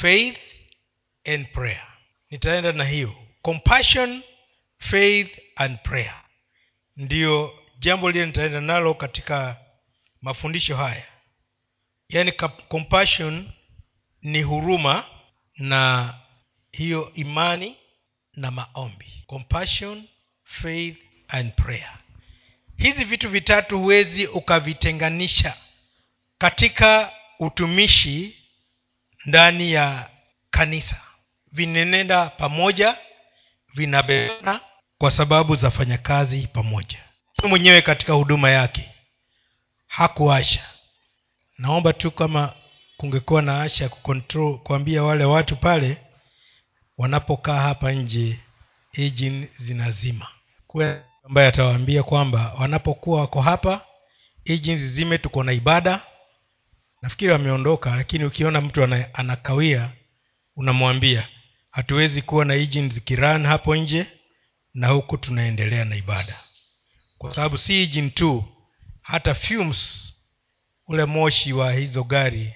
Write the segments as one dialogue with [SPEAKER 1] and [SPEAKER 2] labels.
[SPEAKER 1] faith and prayer. Nitaenda na hiyo. Compassion faith and prayer. Ndiyo jambo lile nitaenda nalo katika mafundisho haya. Yaani compassion ni huruma na hiyo imani na maombi. Compassion faith and prayer. Hizi vitu vitatu huwezi ukavitenganisha katika utumishi ndani ya kanisa. Vinenenda pamoja vinabebana kwa sababu za fanyakazi pamoja. Mwenyewe katika huduma yake. Hakuasha naomba tu kama kungekuwa na asha kucontrol kuambia wale watu pale wanapokaa hapa nje engine zinazima. Kuwe ambaye atawaambia kwamba wanapokuwa wako hapa engines zizime tuko na ibada nafikiri wameondoka lakini ukiona mtu anakawia unamwambia hatuwezi kuwa na zikiran hapo nje na huku tunaendelea na ibada. Kwa sababu si engine tu hata fumes ule moshi wa hizo gari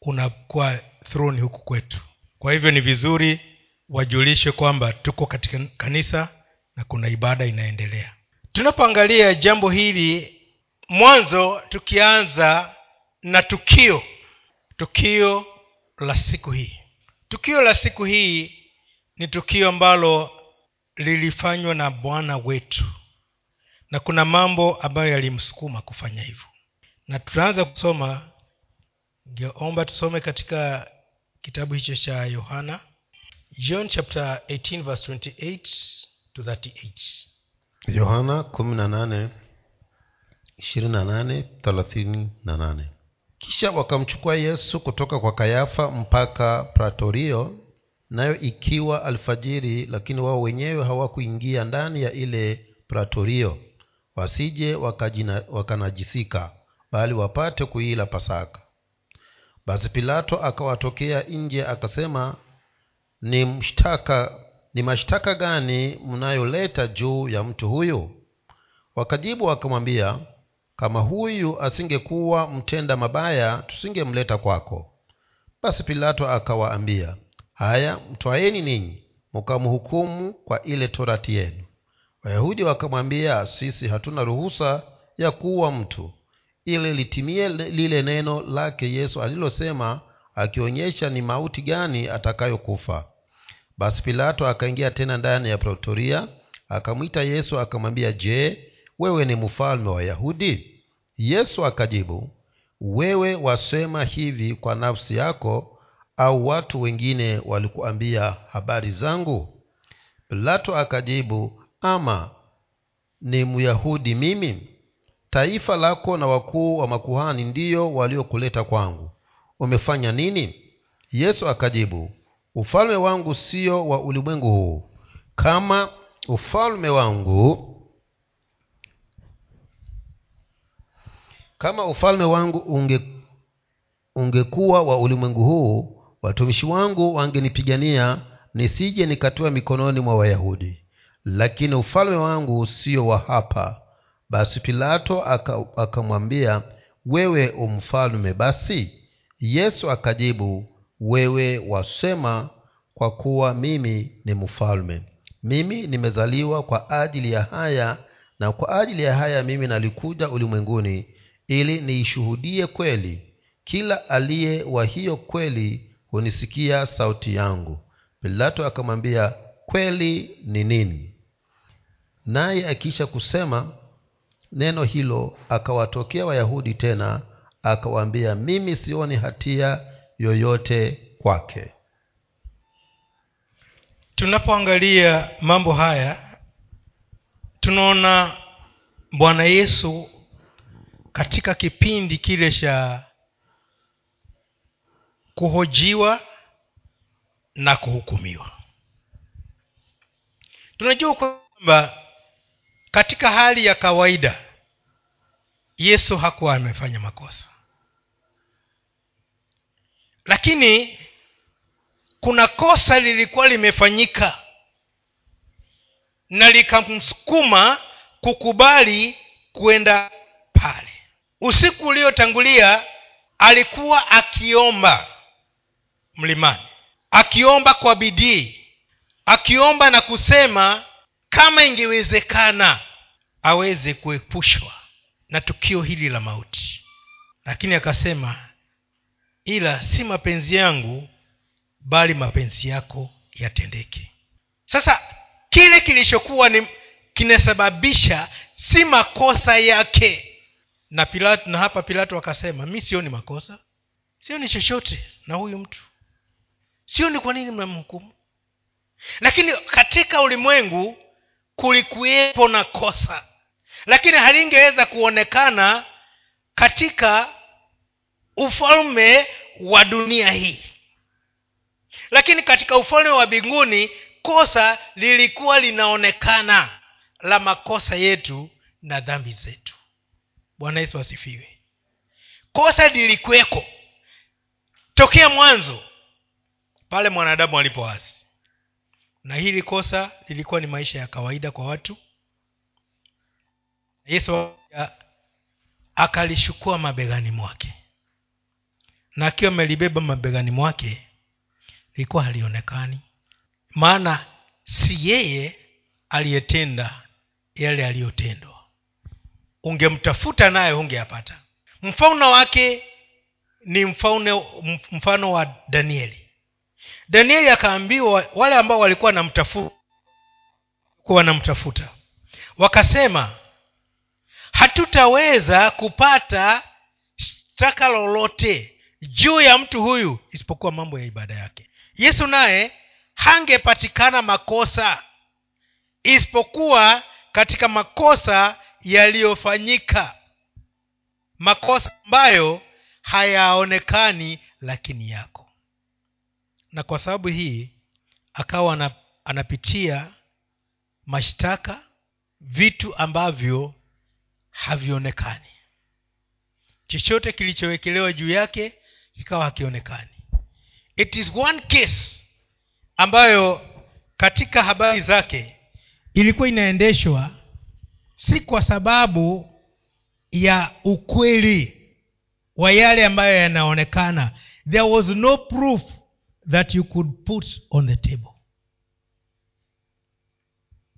[SPEAKER 1] unakuwa thrown huku kwetu. Kwa hivyo ni vizuri wajulishwe kwamba tuko katika kanisa na kuna ibada inaendelea. Tunapoangalia jambo hili mwanzo tukianza na tukio tukio la siku hii. Tukio la siku hii ni tukio ambalo lilifanywa na bwana wetu. Na kuna mambo ambayo yalimsukuma kufanya hivyo. Na tutaanza kusoma ngeomba tusome katika kitabu hicho cha yohana john chapter 18 verse 28 to 38
[SPEAKER 2] yohana 18 28 38 kisha wakamchukua yesu kutoka kwa kayafa mpaka pratorio nayo ikiwa alfajiri lakini wao wenyewe hawakuingia ndani ya ile pratorio wasije wakajina, wakanajisika bali wapate kuila pasaka. Basi pilato akawatokea nje akasema ni mshtaka ni mashtaka gani mnayoleta juu ya mtu huyu? Wakajibu wakamwambia kama huyu asingekuwa mtenda mabaya tusingemleta kwako. Basi pilato akawaambia haya mtwaeni ninyi mkamhukumu kwa ile torati yenu. Wayahudi wakamwambia sisi hatuna ruhusa ya kuua mtu. Ili litimie lile neno lake yesu alilosema akionyesha ni mauti gani atakayokufa. Basi pilato akaingia tena ndani ya pretoria akamwita yesu akamwambia je wewe ni mfalme wa wayahudi yesu akajibu wewe wasema hivi kwa nafsi yako au watu wengine walikuambia habari zangu? Pilato akajibu ama ni myahudi mimi? Taifa lako na wakuu wa makuhani ndiyo waliokuleta kwangu. Umefanya nini? Yesu akajibu ufalme wangu sio wa ulimwengu huu. Kama ufalme wangu kama ufalme wangu unge ungekuwa wa ulimwengu huu watumishi wangu wangenipigania nisije nikatiwa mikononi mwa wayahudi. Lakini ufalme wangu sio wa hapa. Basi pilato akamwambia aka wewe umfalme basi yesu akajibu wewe wasema kwa kuwa mimi ni mfalme. Mimi nimezaliwa kwa ajili ya haya na kwa ajili ya haya mimi nalikuja ulimwenguni ili niishuhudie kweli. Kila aliye wa hiyo kweli hunisikia sauti yangu. Pilato akamwambia kweli ni nini? Naye akiisha kusema neno hilo akawatokea wayahudi tena akawaambia mimi sioni hatia yoyote kwake.
[SPEAKER 1] Tunapoangalia mambo haya tunaona bwana yesu katika kipindi kile cha kuhojiwa na kuhukumiwa. Tunajua kwamba katika hali ya kawaida yesu hakuwa amefanya makosa. Lakini kuna kosa lilikuwa limefanyika na likamsukuma kukubali kwenda pale usiku uliotangulia alikuwa akiomba mlimani akiomba kwa bidii akiomba na kusema kama ingewezekana aweze kuepushwa na tukio hili la mauti. Lakini akasema ila si mapenzi yangu bali mapenzi yako yatendeke. Sasa kile kilichokuwa ni kinasababisha si makosa yake na pilato na hapa pilato akasema mi sioni makosa. Sioni chochote na huyu mtu. Sioni kwa nini mnamhukumu. Lakini katika ulimwengu kulikuwepo na kosa. Lakini halingeweza kuonekana katika ufalme wa dunia hii. Lakini katika ufalme wa mbinguni kosa lilikuwa linaonekana la makosa yetu na dhambi zetu bwana yesu asifiwe. Kosa lilikweko tokea mwanzo pale mwanadamu alipoasi. Na hili kosa lilikuwa ni maisha ya kawaida kwa watu. Yesu akalishukua mabegani mwake. Na akiwa amelibeba mabegani mwake lilikuwa halionekani. Maana si yeye aliyetenda yale aliyotendwa ungemtafuta naye hungeyapata. Mfano wake ni mfano, mfano wa danieli. Danieli akaambiwa wale ambao walikuwa wanamtafuta wanamtafuta. Wakasema hatutaweza kupata shtaka lolote juu ya mtu huyu isipokuwa mambo ya ibada yake. Yesu naye hangepatikana makosa isipokuwa katika makosa yaliyofanyika. Makosa ambayo hayaonekani lakini yako. Na kwa sababu hii akawa anapitia mashtaka vitu ambavyo havionekani. Chochote kilichowekelewa juu yake kikawa hakionekani. It is one case ambayo katika habari zake ilikuwa inaendeshwa si kwa sababu ya ukweli wa yale ambayo yanaonekana there was no proof that you could put on the table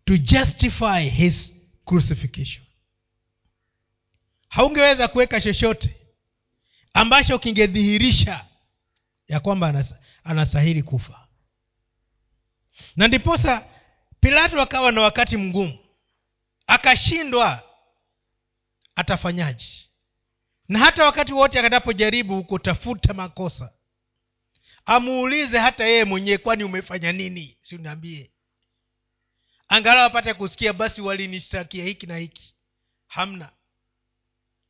[SPEAKER 1] to justify his crucifixion. Haungeweza kuweka chochote ambacho kingedhihirisha ya kwamba anastahili kufa. Na ndiposa pilato akawa na wakati mgumu akashindwa atafanyaji na hata wakati wote atakapojaribu kutafuta makosa amuulize hata yeye mwenyewe kwani umefanya nini? Si uniambie. Angalau apate kusikia basi walinishtakia hiki na hiki. Hamna.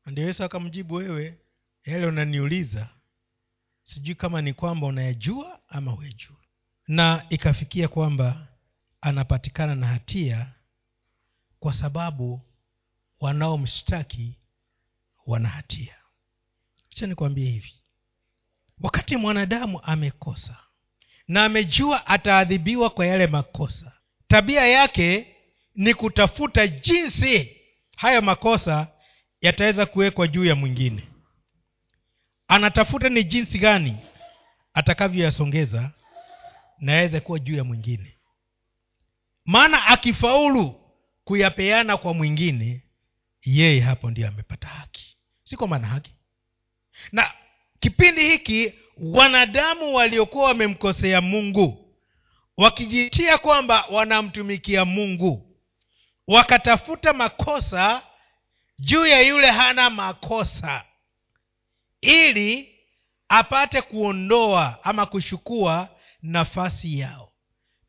[SPEAKER 1] Ndio yesu akamjibu wewe yale unaniuliza sijui kama ni kwamba unayajua ama huyajua na ikafikia kwamba anapatikana na hatia kwa sababu wanaomshtaki wana hatia. Cha nikwambie hivi. Wakati mwanadamu amekosa na amejua ataadhibiwa kwa yale makosa tabia yake ni kutafuta jinsi hayo makosa yataweza kuwekwa juu ya mwingine. Anatafuta ni jinsi gani atakavyoyasongeza na yaweze kuwa juu ya mwingine. Maana akifaulu kuyapeana kwa mwingine yeye hapo ndiye amepata haki. Si kwa maana haki? Na kipindi hiki wanadamu waliokuwa wamemkosea mungu wakijitia kwamba wanamtumikia mungu wakatafuta makosa juu ya yule hana makosa ili apate kuondoa ama kuchukua nafasi yao.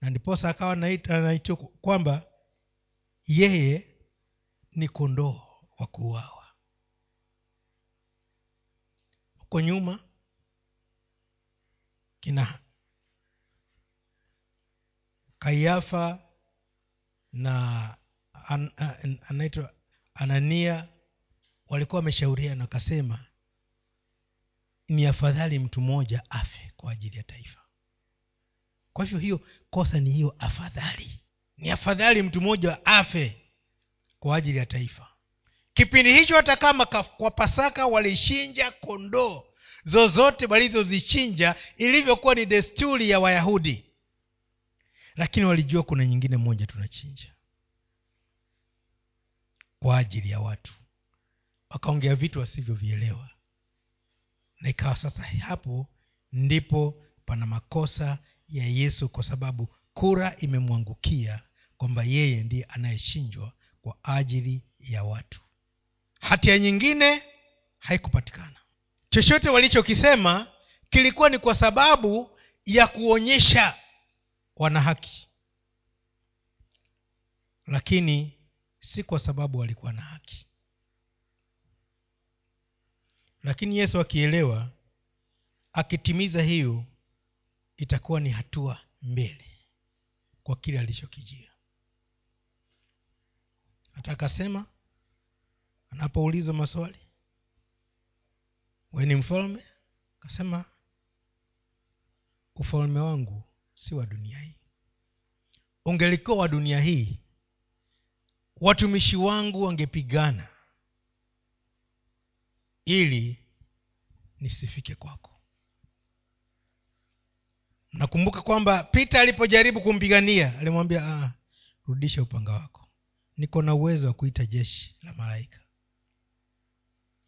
[SPEAKER 1] Na ndiposa akawa anaitwa kwamba yeye ni kondoo wa kuuawa. Huko nyuma kina kaiafa na an, an, anaitwa anania walikuwa wameshauriana wakasema ni afadhali mtu mmoja afe kwa ajili ya taifa. Kwa hivyo hiyo kosa ni hiyo afadhali ni afadhali mtu mmoja afe kwa ajili ya taifa. Kipindi hicho hata kama kwa pasaka walishinja kondoo zozote walizozichinja ilivyokuwa ni desturi ya wayahudi. Lakini walijua kuna nyingine moja tunachinja. Kwa ajili ya watu. Wakaongea vitu wasivyovielewa. Na ikawa sasa hapo ndipo pana makosa ya yesu kwa sababu kura imemwangukia kwamba yeye ndiye anayeshinjwa kwa ajili ya watu. Hatia nyingine haikupatikana. Chochote walichokisema kilikuwa ni kwa sababu ya kuonyesha wana haki. Lakini si kwa sababu walikuwa na haki. Lakini yesu akielewa akitimiza hiyo itakuwa ni hatua mbele kwa kile alichokijia. Hata akasema anapoulizwa maswali we ni mfalme? Akasema ufalme wangu si wa dunia hii. Ungelikuwa wa dunia hii watumishi wangu wangepigana ili nisifike kwako nakumbuka kwamba pita alipojaribu kumpigania alimwambia ah, rudisha upanga wako. Niko na uwezo wa kuita jeshi la malaika.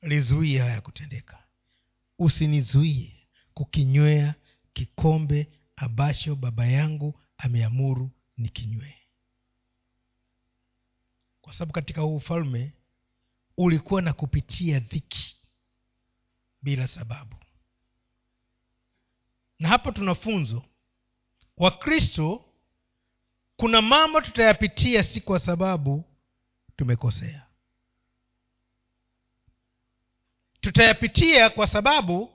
[SPEAKER 1] Lizuie haya kutendeka. Usinizuie kukinywea kikombe ambacho baba yangu ameamuru nikinywee. Kwa sababu katika huu ufalme ulikuwa na kupitia dhiki bila sababu na hapo tuna funzo. Wakristo kuna mambo tutayapitia si kwa sababu tumekosea. Tutayapitia kwa sababu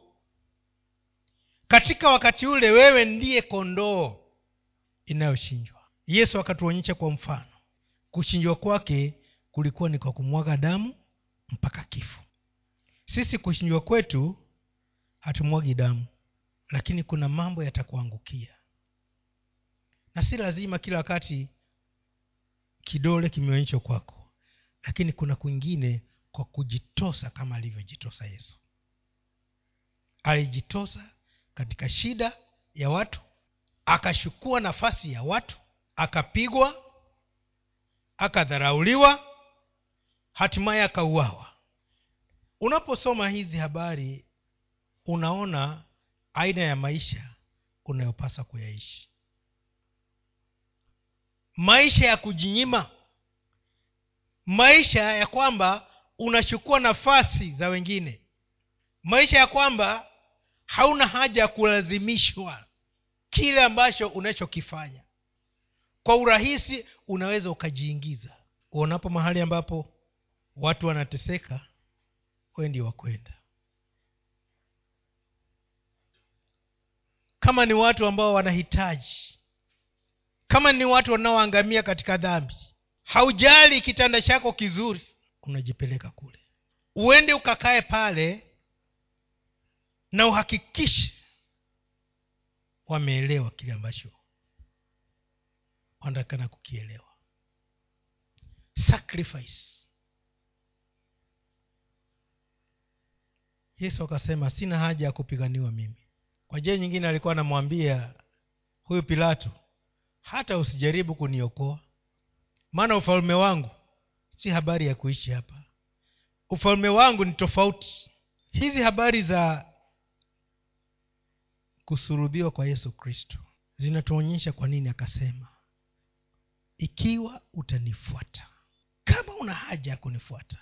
[SPEAKER 1] katika wakati ule wewe ndiye kondoo inayoshinjwa. Yesu akatuonyesha kwa mfano. Kuchinjwa kwake kulikuwa ni kwa kumwaga damu mpaka kifo. Sisi kuchinjwa kwetu hatumwagi damu lakini kuna mambo yatakuangukia. Na si lazima kila wakati kidole kimeonyeshwa kwako lakini kuna kwingine kwa kujitosa kama alivyojitosa yesu. Alijitosa katika shida ya watu akashukua nafasi ya watu akapigwa akadharauliwa hatimaye akauawa. Unaposoma hizi habari unaona aina ya maisha unayopasa kuyaishi. Maisha ya kujinyima. Maisha ya kwamba unachukua nafasi za wengine. Maisha ya kwamba hauna haja ya kulazimishwa kile ambacho unachokifanya. Kwa urahisi unaweza ukajiingiza. Uonapo mahali ambapo watu wanateseka we ndio wakwenda kama ni watu ambao wanahitaji kama ni watu wanaoangamia katika dhambi. Haujali kitanda chako kizuri unajipeleka kule. Uende ukakae pale na uhakikishe wameelewa kile ambacho wanatakana kukielewa. Sacrifice. Yesu akasema sina haja ya kupiganiwa mimi kwa njia nyingine alikuwa anamwambia huyu pilato hata usijaribu kuniokoa. Maana ufalme wangu si habari ya kuishi hapa. Ufalme wangu ni tofauti. Hizi habari za kusurubiwa kwa yesu kristo zinatuonyesha kwa nini akasema ikiwa utanifuata kama una haja ya kunifuata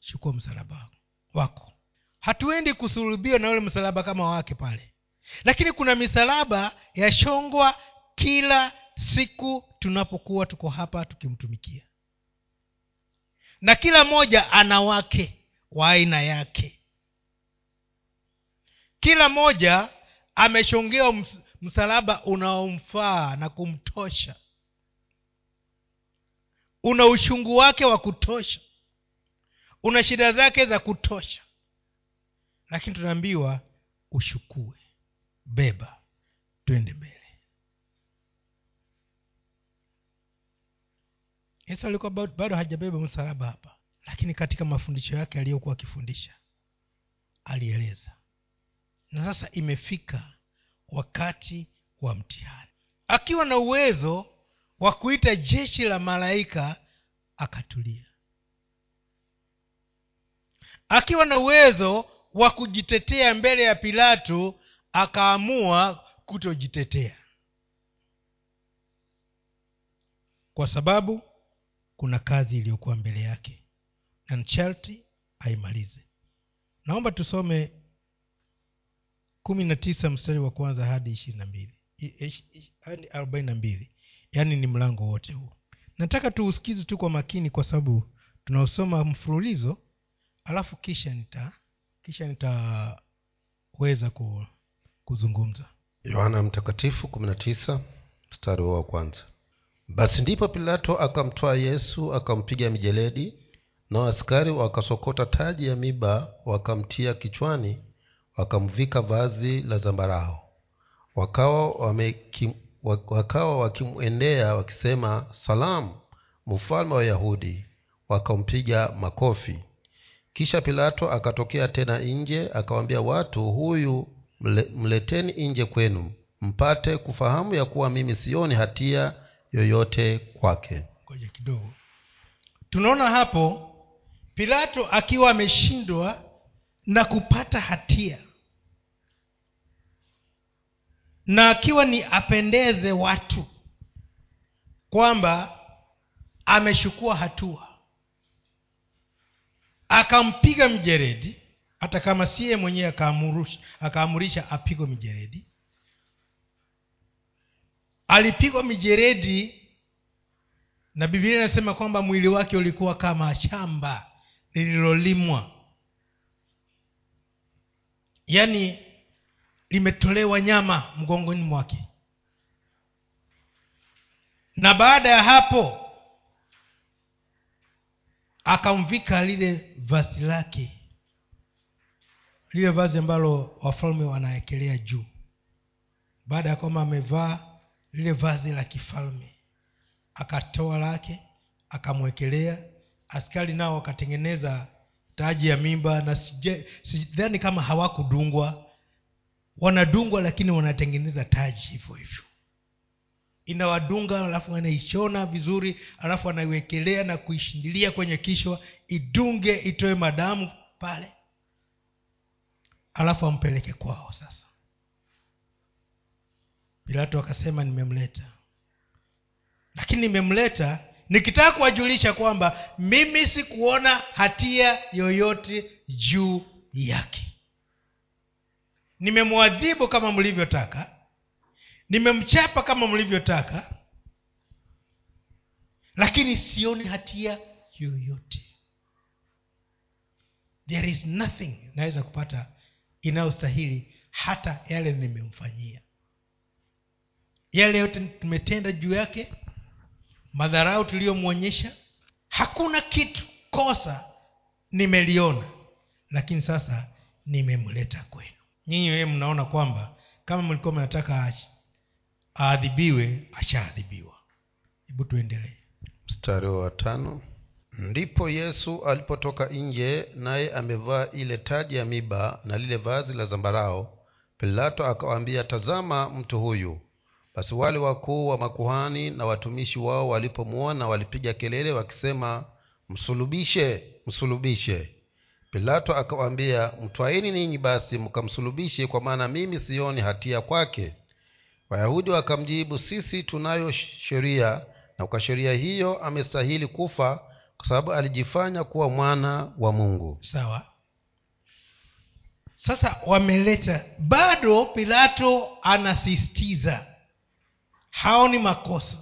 [SPEAKER 1] chukua msalaba wako. Hatuendi kusurubiwa na ule msalaba kama wake pale lakini kuna misalaba yashongwa kila siku tunapokuwa tuko hapa tukimtumikia. Na kila mmoja ana wake wa aina yake. Kila mmoja ameshongewa msalaba unaomfaa na kumtosha. Una uchungu wake wa kutosha. Una shida zake za kutosha. Lakini tunaambiwa ushukue beba. Twende mbele. Yesu alikuwa bado hajabeba msalaba hapa lakini katika mafundisho yake aliyokuwa akifundisha alieleza. Na sasa imefika wakati wa mtihani. Akiwa na uwezo wa kuita jeshi la malaika akatulia. Akiwa na uwezo wa kujitetea mbele ya pilato akaamua kutojitetea. Kwa sababu kuna kazi iliyokuwa mbele yake. Na nsharti aimalize. Naomba tusome kumi na tisa mstari wa kwanza hadi ishirini na mbili. Hadi arobaini na mbili. Yaani ni mlango wote huu. Nataka tuusikizi tu kwa makini kwa sababu tunaosoma mfululizo alafu kisha nita kisha nitaweza ku, kuzungumza.
[SPEAKER 2] Yohana mtakatifu mstari wa kwanza. Basi ndipo pilato akamtwaa yesu akampiga mijeledi nao askari wakasokota taji ya miba wakamtia kichwani wakamvika vazi la zambarao. Wakawa wamekim, wakawa wakimwendea wakisema salamu mfalme wa wayahudi wakampiga makofi. Kisha pilato akatokea tena nje akawaambia watu huyu mle, mleteni nje kwenu mpate kufahamu ya kuwa mimi sioni hatia yoyote kwake.
[SPEAKER 1] Ngoja kidogo. Tunaona hapo pilato akiwa ameshindwa na kupata hatia. Na akiwa ni apendeze watu kwamba ameshukua hatua. Akampiga mjeredi hata kama siye mwenyewe akaamurisha apigwe mijeredi. Alipigwa mijeredi na biblia inasema kwamba mwili wake ulikuwa kama shamba lililolimwa. Yaani limetolewa nyama mgongoni mwake. Na baada ya hapo akamvika lile vazi lake lile vazi ambalo wafalme wanaekelea juu. Baada ya kwamba amevaa lile vazi la kifalme akatoa lake akamwekelea askari nao wakatengeneza taji ya mimba na sidhani kama hawakudungwa. Wanadungwa lakini wanatengeneza taji hivyo hivyo. Inawadunga alafu anaishona vizuri alafu anaiwekelea na kuishindilia kwenye kishwa idunge itoe madamu pale alafu ampeleke kwao sasa. Pilato akasema nimemleta. Lakini nimemleta nikitaka kuwajulisha kwamba mimi sikuona hatia yoyote juu yake. Nimemwadhibu kama mlivyotaka. Nimemchapa kama mlivyotaka. Lakini sioni hatia yoyote. There is nothing. Naweza kupata inayostahili hata yale nimemfanyia. Yale yote tumetenda juu yake madharau tuliyomwonyesha hakuna kitu kosa nimeliona lakini sasa nimemleta kwenu. Nyinyi wewe mnaona kwamba kama mlikuwa mnataka aadhibiwe ashaadhibiwa. Hebu tuendelee.
[SPEAKER 2] Mstari wa tano ndipo yesu alipotoka nje naye amevaa ile taji ya miba na lile vazi la zambarao pilato akawaambia tazama mtu huyu. Basi wale wakuu wa makuhani na watumishi wao walipomwona walipiga kelele wakisema msulubishe msulubishe. Pilato akawaambia mtwaini ninyi basi mkamsulubishe kwa maana mimi sioni hatia kwake. Wayahudi wakamjibu sisi tunayo sheria na kwa sheria hiyo amestahili kufa kwa sababu alijifanya kuwa mwana wa mungu.
[SPEAKER 1] Sawa. Sasa wameleta bado pilato anasisitiza. Haoni makosa.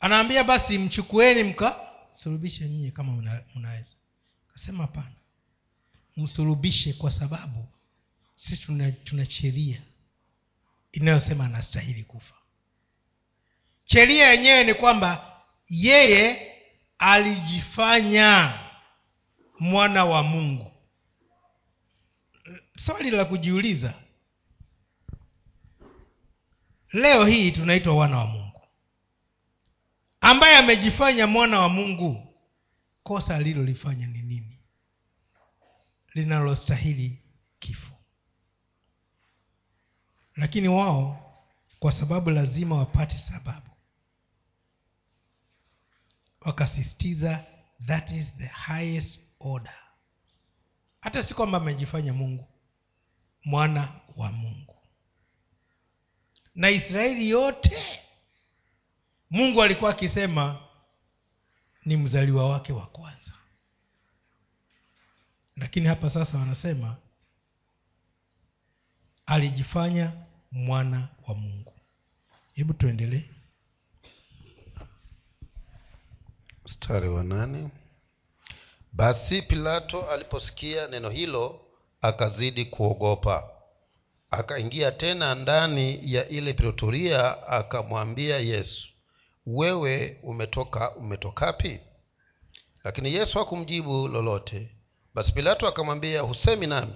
[SPEAKER 1] Anaambia basi mchukueni mkasulubishe nyinyi kama mnaweza. Kasema hapana. Msulubishe kwa sababu sisi tuna, tuna sheria inayosema anastahili kufa. Sheria yenyewe ni kwamba yeye alijifanya mwana wa mungu. Swali la kujiuliza leo hii tunaitwa wana wa mungu. Ambaye amejifanya mwana wa mungu kosa alilolifanya ni nini? Linalostahili kifo. Lakini wao kwa sababu lazima wapate sababu wakasisitiza that is the highest order. Hata si kwamba amejifanya mungu mwana wa mungu. Na israeli yote mungu alikuwa akisema ni mzaliwa wake wa kwanza. Lakini hapa sasa wanasema alijifanya mwana wa mungu. Hebu tuendelee
[SPEAKER 2] mstari wa nane. Basi pilato aliposikia neno hilo akazidi kuogopa. Akaingia tena ndani ya ile pretoria akamwambia yesu wewe umetoka umetokapi lakini yesu hakumjibu lolote. Basi pilato akamwambia husemi nami.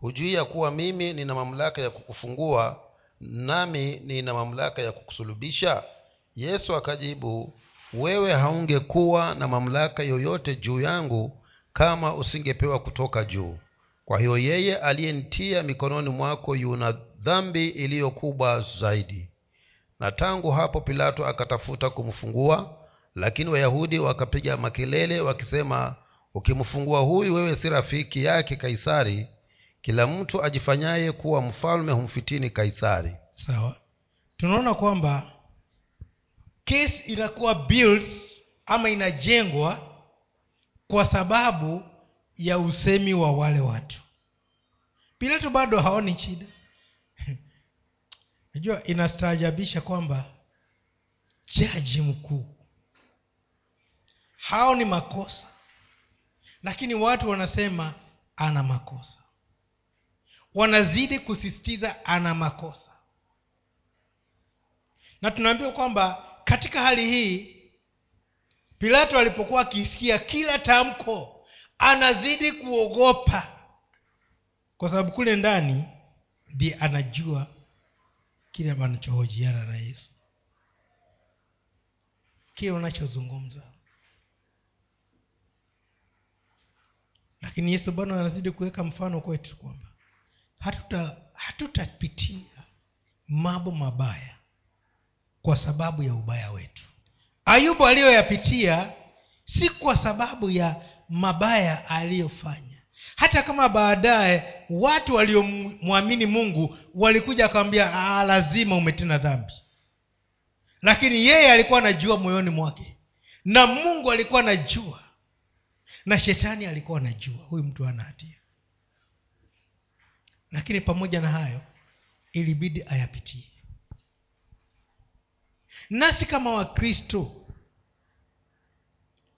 [SPEAKER 2] Hujui ya kuwa mimi nina mamlaka ya kukufungua nami nina mamlaka ya kukusulubisha? Yesu akajibu wewe haungekuwa na mamlaka yoyote juu yangu kama usingepewa kutoka juu. Kwa hiyo yeye aliyenitia mikononi mwako yuna dhambi iliyo kubwa zaidi. Na tangu hapo pilato akatafuta kumfungua lakini wayahudi wakapiga makelele wakisema ukimfungua huyu wewe si rafiki yake kaisari kila mtu ajifanyaye kuwa mfalme humfitini kaisari.
[SPEAKER 1] Sawa. Tunaona kwamba kesi inakuwa builds ama inajengwa kwa sababu ya usemi wa wale watu. Pilato bado haoni shida. Najua inastaajabisha kwamba jaji mkuu hao ni makosa. Lakini watu wanasema ana makosa. Wanazidi kusisitiza ana makosa. Na tunaambiwa kwamba katika hali hii pilato alipokuwa akisikia kila tamko anazidi kuogopa. Kwa sababu kule ndani ndiye anajua kile anachohojiana na yesu. Kile unachozungumza lakini yesu bado anazidi kuweka mfano kwetu kwamba hatuta hatutapitia mambo mabaya kwa sababu ya ubaya wetu. Ayubu aliyoyapitia si kwa sababu ya mabaya aliyofanya. Hata kama baadaye watu waliomwamini mungu walikuja akawambia lazima umetenda dhambi. Lakini yeye alikuwa anajua moyoni mwake. Na mungu alikuwa anajua. Na shetani alikuwa anajua huyu mtu ana hatia. Lakini pamoja na hayo ilibidi ayapitie nasi kama wakristo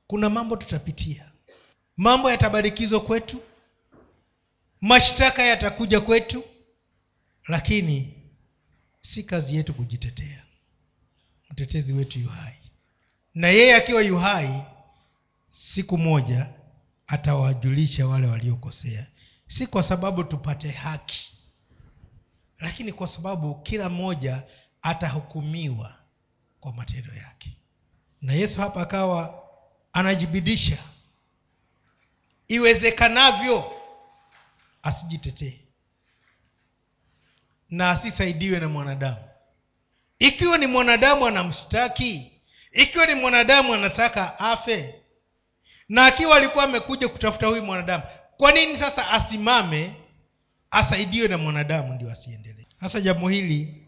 [SPEAKER 1] kuna mambo tutapitia. Mambo yatabadikizwa kwetu mashtaka yatakuja kwetu lakini si kazi yetu kujitetea. Mtetezi wetu yuhai na yeye akiwa yuhai siku moja atawajulisha wale waliokosea. Si kwa sababu tupate haki lakini kwa sababu kila mmoja atahukumiwa kwa matendo yake. Na yesu hapa akawa anajibidisha iwezekanavyo asijitetee na asisaidiwe na mwanadamu. Ikiwa ni mwanadamu anamshtaki ikiwa ni mwanadamu anataka afe na akiwa alikuwa amekuja kutafuta huyu mwanadamu kwa nini sasa asimame asaidiwe na mwanadamu ndio asiendelee? Sasa jambo hili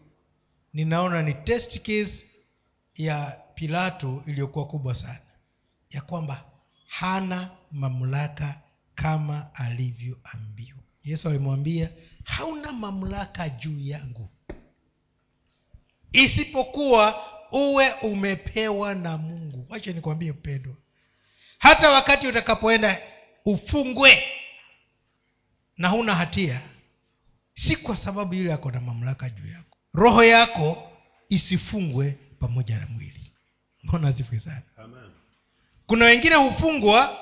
[SPEAKER 1] ninaona ni test case ya pilato iliyokuwa kubwa sana ya kwamba hana mamlaka kama alivyoambiwa. Yesu alimwambia hauna mamlaka juu yangu isipokuwa uwe umepewa na mungu. Wacha nikwambie mpendwa hata wakati utakapoenda ufungwe na huna hatia si kwa sababu yule ako na mamlaka juu yako. Roho yako isifungwe pamoja na mwili. Mbona zifwe sana.
[SPEAKER 2] Amen.
[SPEAKER 1] kuna wengine hufungwa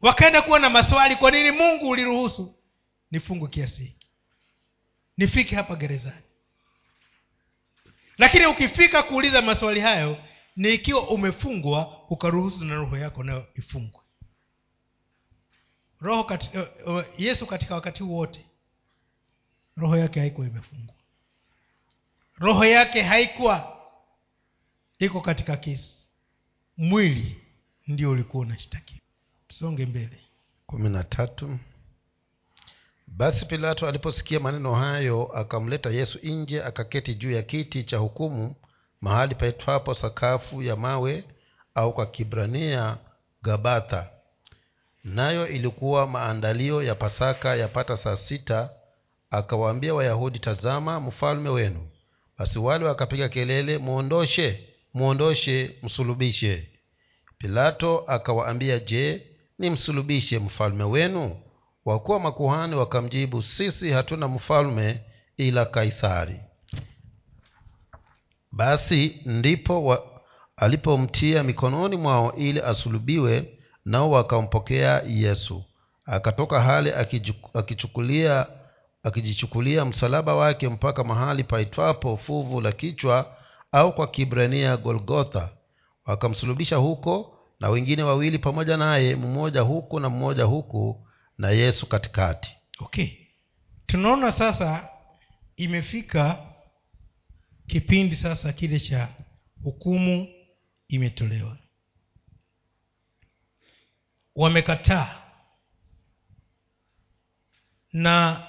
[SPEAKER 1] wakaenda kuwa na maswali kwa nini mungu uliruhusu nifungwe kiasi hiki? Nifike hapa gerezani. Lakini ukifika kuuliza maswali hayo ni ikiwa umefungwa ukaruhusu na roho yako nayo ifungwe. Roho kati, uh, uh, yesu katika wakati wote roho yake haikuwa imefungwa. Roho yake haikuwa iko katika kesi. Mwili ndio ulikuwa unashtakiwa. Tusonge mbele.
[SPEAKER 2] kumi na tatu. Basi pilato aliposikia maneno hayo akamleta yesu nje akaketi juu ya kiti cha hukumu mahali paitwapo sakafu ya mawe au kwa kibrania gabatha. Nayo ilikuwa maandalio ya pasaka yapata saa sita akawaambia wayahudi tazama mfalme wenu. Basi wale wakapiga kelele mwondoshe mwondoshe msulubishe. Pilato akawaambia je nimsulubishe mfalme wenu? Wakuwa makuhani wakamjibu sisi hatuna mfalme ila kaisari. Basi ndipo wa, alipomtia mikononi mwao ili asulubiwe nao wakampokea yesu. Akatoka hali akijichukulia msalaba wake mpaka mahali paitwapo fuvu la kichwa au kwa kibrania golgotha wakamsulubisha huko na wengine wawili pamoja naye mmoja huku na mmoja huku na yesu katikati.
[SPEAKER 1] Okay. Tunaona sasa imefika kipindi sasa kile cha hukumu imetolewa. Wamekataa. Na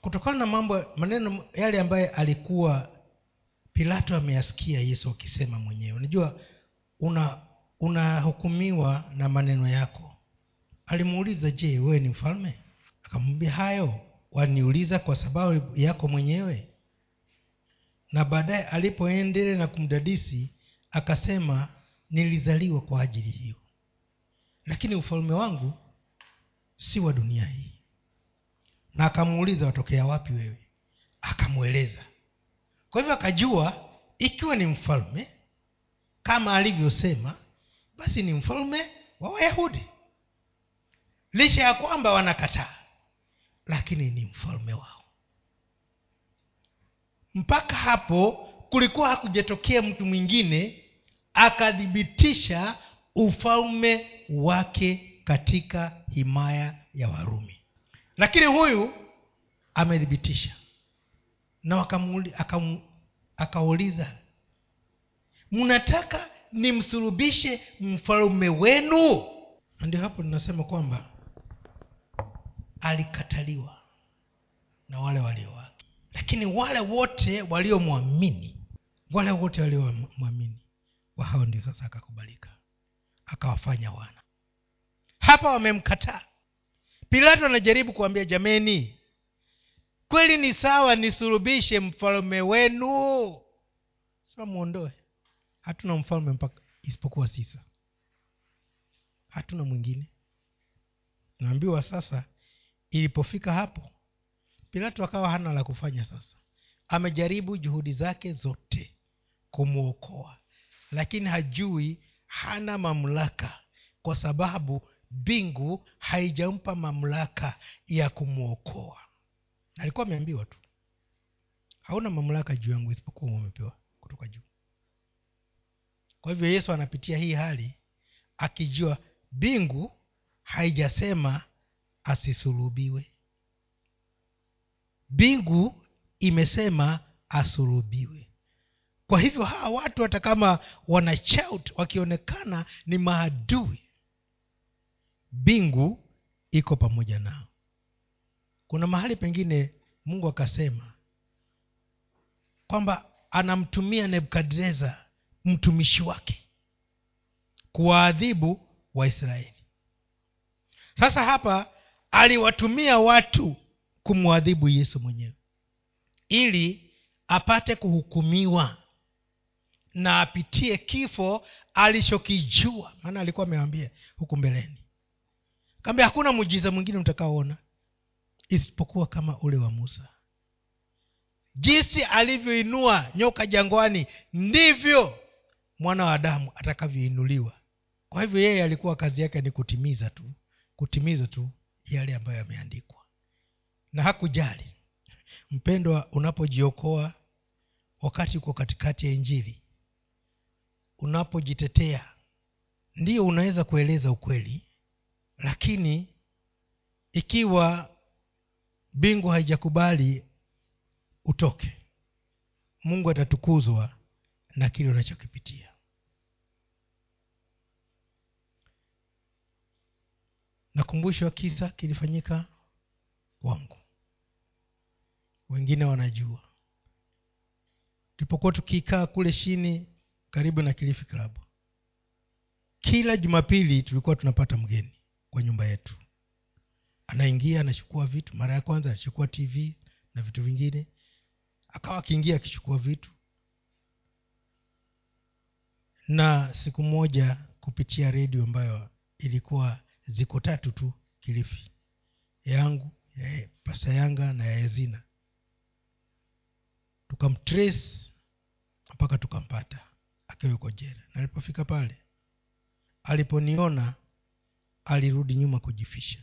[SPEAKER 1] kutokana na mambo maneno yale ambaye alikuwa pilato ameyasikia yesu akisema mwenyewe. Unajua una unahukumiwa na maneno yako. Alimuuliza je wewe ni mfalme? Akamwambia hayo waniuliza kwa sababu yako mwenyewe. Na baadaye alipoendelea na kumdadisi akasema nilizaliwa kwa ajili hiyo. Lakini ufalme wangu si wa dunia hii. Na akamuuliza watokea wapi wewe? Akamweleza kwa hivyo akajua ikiwa ni mfalme kama alivyosema basi ni mfalme wa wayahudi. Licha ya kwamba wanakataa lakini ni mfalme wao. Mpaka hapo kulikuwa hakujatokea mtu mwingine akathibitisha ufalme wake katika himaya ya warumi. Lakini huyu amethibitisha na akauliza mnataka nimsulubishe mfalume wenu? Ndio hapo ninasema kwamba alikataliwa na wale walio wake. Lakini wale wote waliomwamini wale wote waliomwamini wa hao ndio sasa akakubalika akawafanya wana. Hapa wamemkataa. Pilato anajaribu kuambia jameni kweli ni sawa nisurubishe mfalme wenu? Sema mwondoe. Hatuna mfalme mpaka isipokuwa sisa. Hatuna mwingine. Naambiwa sasa ilipofika hapo pilato akawa hana la kufanya sasa. Amejaribu juhudi zake zote kumwokoa lakini hajui hana mamlaka kwa sababu mbingu haijampa mamlaka ya kumwokoa alikuwa ameambiwa tu. Hauna mamlaka juu yangu isipokuwa umepewa kutoka juu. Kwa hivyo yesu anapitia hii hali akijua mbingu haijasema asisulubiwe. Mbingu imesema asulubiwe. Kwa hivyo hawa watu hata kama wanachout wakionekana ni maadui mbingu iko pamoja nao kuna mahali pengine mungu akasema kwamba anamtumia nebukadreza mtumishi wake kuwaadhibu waisraeli. Sasa hapa aliwatumia watu kumwadhibu yesu mwenyewe ili apate kuhukumiwa na apitie kifo alichokijua. Maana alikuwa amewambia huku mbeleni. Kaambia hakuna mujiza mwingine mtakaoona isipokuwa kama ule wa musa. Jinsi alivyoinua nyoka jangwani ndivyo mwana wa adamu atakavyoinuliwa. Kwa hivyo yeye alikuwa kazi yake ni kutimiza tu kutimiza tu yale ambayo yameandikwa. Na hakujali. Mpendwa unapojiokoa wakati uko katikati ya injili unapojitetea ndio unaweza kueleza ukweli lakini ikiwa mbingu haijakubali utoke. Mungu atatukuzwa na kile unachokipitia. Nakumbushwa kisa kilifanyika kwangu. Wengine wanajua. Tulipokuwa tukikaa kule chini karibu na kilifi klabu kila jumapili tulikuwa tunapata mgeni kwa nyumba yetu anaingia anachukua vitu. Mara ya kwanza anachukua tv na vitu vingine. Akawa akiingia akichukua vitu. Na siku moja kupitia redio ambayo ilikuwa ziko tatu tu kilifi. Yangu ya pasa yanga na yaezina tukamtres mpaka tukampata akiwa yuko jera na alipofika pale aliponiona alirudi nyuma kujifisha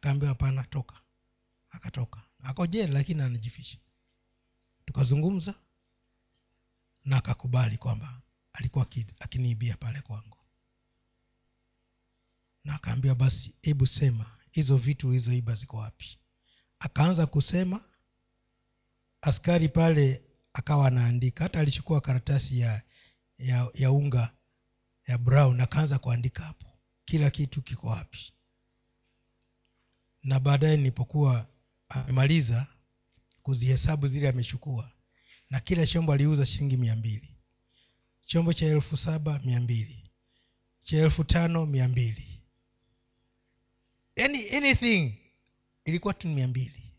[SPEAKER 1] akaambiwa hapana toka. Akatoka. Ako jela lakini anajifisha tukazungumza na akakubali kwamba alikuwa akiniibia pale kwangu. Na akaambiwa basi hebu sema hizo vitu ulizoiba ziko wapi? Akaanza kusema askari pale akawa anaandika. Hata alichukua karatasi ya ya, ya unga ya brown akaanza kuandika hapo kila kitu kiko wapi na baadaye nilipokuwa amemaliza kuzihesabu zile amechukua na kila chombo aliuza shilingi mia mbili. Chombo cha elfu saba mia mbili. Cha elfu tano mia mbili. Yani anything ilikuwa tu mia mbili.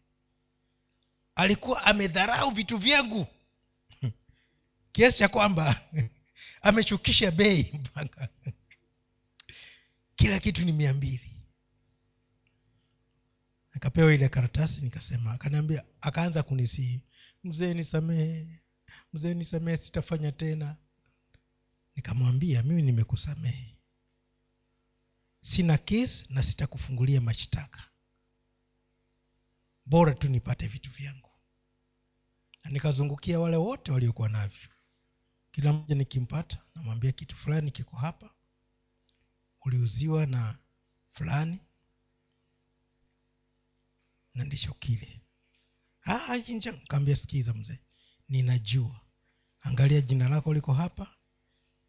[SPEAKER 1] Alikuwa amedharau vitu vyangu. Kiasi cha kwamba amechukisha bei mpaka kila kitu ni mia mbili akapewa ile karatasi nikasema akaniambia akaanza kunisii mzee nisamehe mzee nisamehe sitafanya tena. Nikamwambia mimi nimekusamehe. Sina kesi na sitakufungulia mashtaka. Bora tu nipate vitu vyangu. Na nikazungukia wale wote waliokuwa navyo. Kila mmoja nikimpata namwambia kitu fulani kiko hapa. Uliuziwa na fulani na ndicho kile. Kaambia sikiza mzee ninajua. Angalia jina lako liko hapa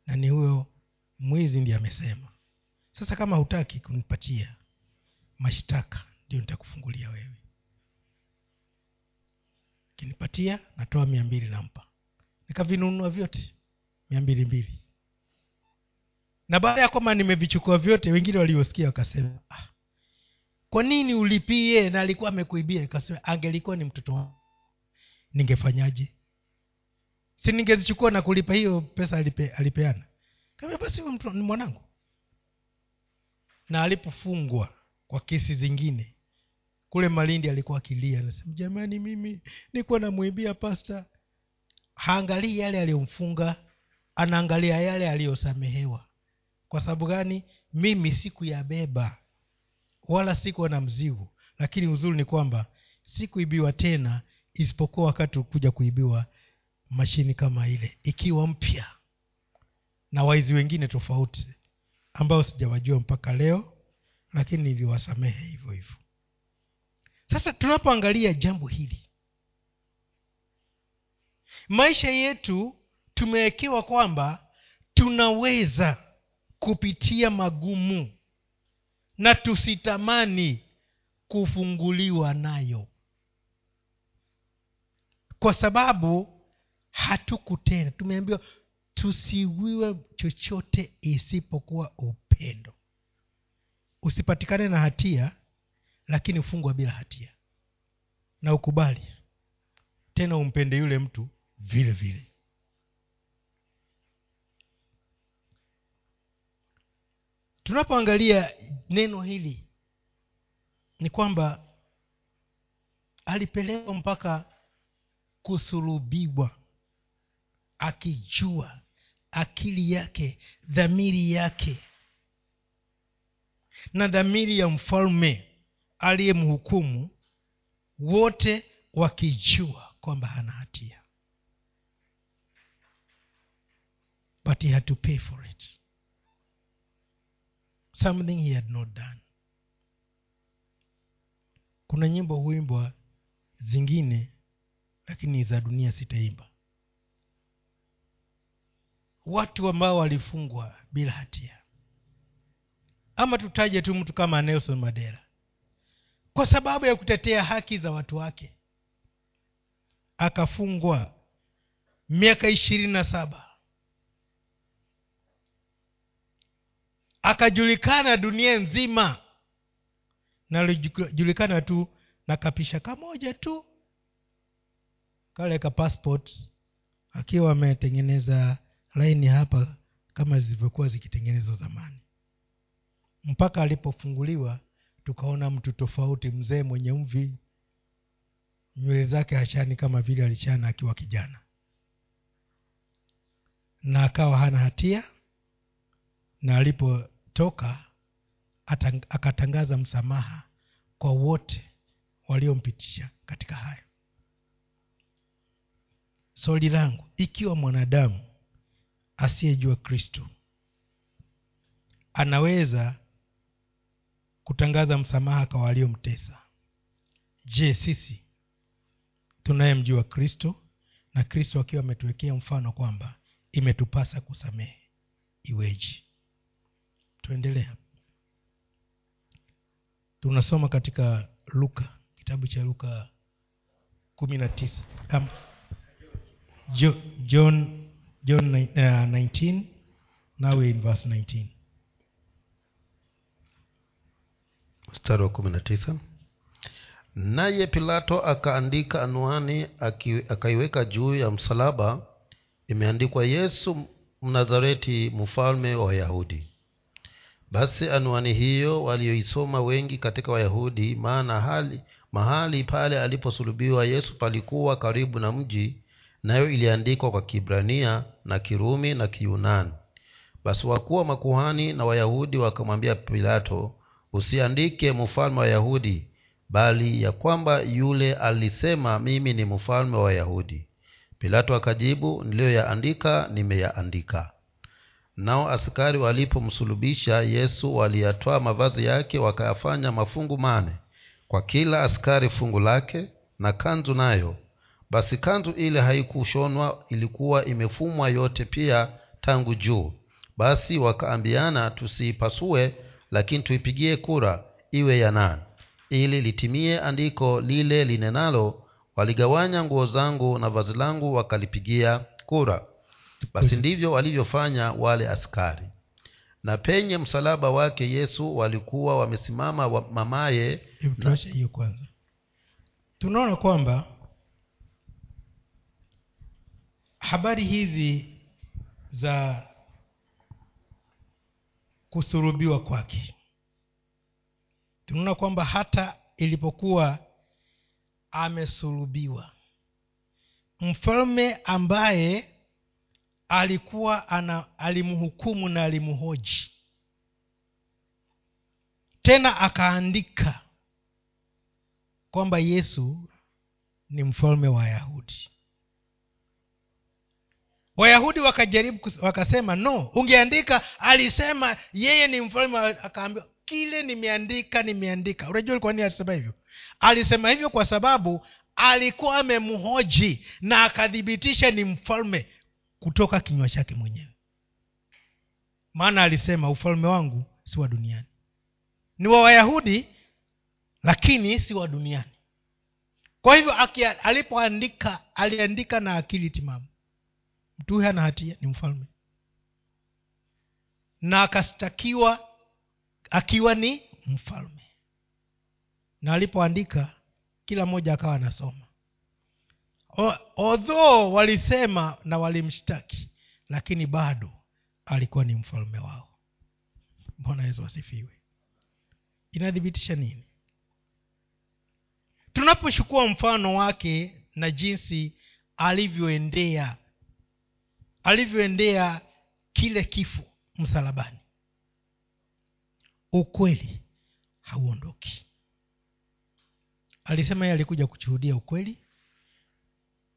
[SPEAKER 1] na ni huyo mwizi ndiye amesema. Sasa kama hutaki kunipatia mashtaka ndio nitakufungulia wewe. Kinipatia natoa mia mbili nampa. Nikavinunua vyote mia mbili mbili. Na baada ya kwamba nimevichukua vyote wengine waliosikia wakasema ah, kwa nini ulipie? Na alikuwa amekuibia. Nikasema angelikuwa ni mtoto wangu. Ningefanyaje? Si ningezichukua na kulipa hiyo pesa alipe, alipeana. Kama basi huyo ni mwanangu. Na alipofungwa kwa kesi zingine kule malindi alikuwa akilia. Anasema jamani mimi nikuwa namwibia pasta. Haangalii yale aliyomfunga anaangalia yale aliyosamehewa. Kwa sababu gani? Mimi sikuyabeba wala sikuwa na mzigo. Lakini uzuri ni kwamba sikuibiwa tena isipokuwa wakati kuja kuibiwa mashini kama ile ikiwa mpya. Na waizi wengine tofauti ambao sijawajua mpaka leo lakini niliwasamehe hivyo hivyo. Sasa tunapoangalia jambo hili maisha yetu tumewekewa kwamba tunaweza kupitia magumu na tusitamani kufunguliwa nayo. Kwa sababu hatukutenda. Tumeambiwa tusiwiwe chochote isipokuwa upendo. Usipatikane na hatia lakini ufungwa bila hatia. Na ukubali. Tena umpende yule mtu vile vile. Tunapoangalia neno hili ni kwamba alipelekwa mpaka kusulubiwa akijua akili yake dhamiri yake na dhamiri ya mfalme aliyemhukumu wote wakijua kwamba hana hatia. But he had to pay for it something he had not done. Kuna nyimbo huimbwa zingine lakini za dunia sitaimba. Watu ambao walifungwa bila hatia. Ama tutaje tu mtu kama nelson mandela. Kwa sababu ya kutetea haki za watu wake akafungwa miaka ishirini na saba akajulikana dunia nzima. Nalijulikana tu na kapisha kamoja tu. Kale ka passport akiwa ametengeneza laini hapa kama zilivyokuwa zikitengenezwa zamani. Mpaka alipofunguliwa tukaona mtu tofauti mzee mwenye mvi. Nywele zake hachani kama vile alichana akiwa kijana. Na akawa hana hatia. Na alipotoka akatangaza msamaha kwa wote waliompitisha katika hayo. Swali langu ikiwa mwanadamu asiyejua kristo anaweza kutangaza msamaha kwa waliomtesa? Je sisi tunayemjua kristo na kristo akiwa ametuwekea mfano kwamba imetupasa kusamehe iweji tuendelea tunasoma katika luka kitabu cha luka kumi na tisa. Um, john john uh, 19 nawe in verse 19
[SPEAKER 2] mstari wa kumi na tisa. Naye pilato akaandika anuani akaiweka juu ya msalaba imeandikwa yesu mnazareti mfalme wa wayahudi basi anuani hiyo walioisoma wengi katika wayahudi maana hali mahali pale aliposulubiwa yesu palikuwa karibu na mji nayo iliandikwa kwa kibrania na kirumi na kiyunani. Basi wakuwa makuhani na wayahudi wakamwambia pilato usiandike mfalme wa wayahudi bali ya kwamba yule alisema mimi ni mfalme wa wayahudi. Pilato akajibu niliyoyaandika nimeyaandika nao askari walipomsulubisha yesu waliyatwaa mavazi yake wakayafanya mafungu mane kwa kila askari fungu lake na kanzu nayo. Basi kanzu ile haikushonwa ilikuwa imefumwa yote pia tangu juu. Basi wakaambiana tusiipasue lakini tuipigie kura iwe ya ili litimie andiko lile linenalo waligawanya nguo zangu na vazi langu wakalipigia kura basi ndivyo walivyofanya wale askari. Na penye msalaba wake yesu walikuwa wamesimama wa mamaye
[SPEAKER 1] tuache hiyo kwanza. Tunaona kwamba habari hizi za kusurubiwa kwake. Tunaona kwamba hata ilipokuwa amesurubiwa mfalme ambaye alikuwa ana alimhukumu na alimhoji. Tena akaandika kwamba yesu ni mfalme wa wayahudi. Wayahudi wakajaribu wakasema no ungeandika alisema yeye ni mfalme akaambia kile nimeandika nimeandika. Unajua kwa nini alisema hivyo? Alisema hivyo kwa sababu alikuwa amemhoji na akathibitisha ni mfalme kutoka kinywa chake mwenyewe. Maana alisema ufalme wangu si wa duniani. Ni wa wayahudi lakini si wa duniani. Kwa hivyo alipoandika aliandika na akili timamu. Mtu huyo ana hatia ni mfalme. Na akastakiwa akiwa ni mfalme. Na alipoandika kila mmoja akawa anasoma odhoo walisema na walimshtaki lakini bado alikuwa ni mfalme wao. Bwana yesu asifiwe. Inathibitisha nini? Tunapochukua mfano wake na jinsi alivyoendea alivyoendea kile kifo msalabani ukweli hauondoki. Alisema yeye alikuja kushuhudia ukweli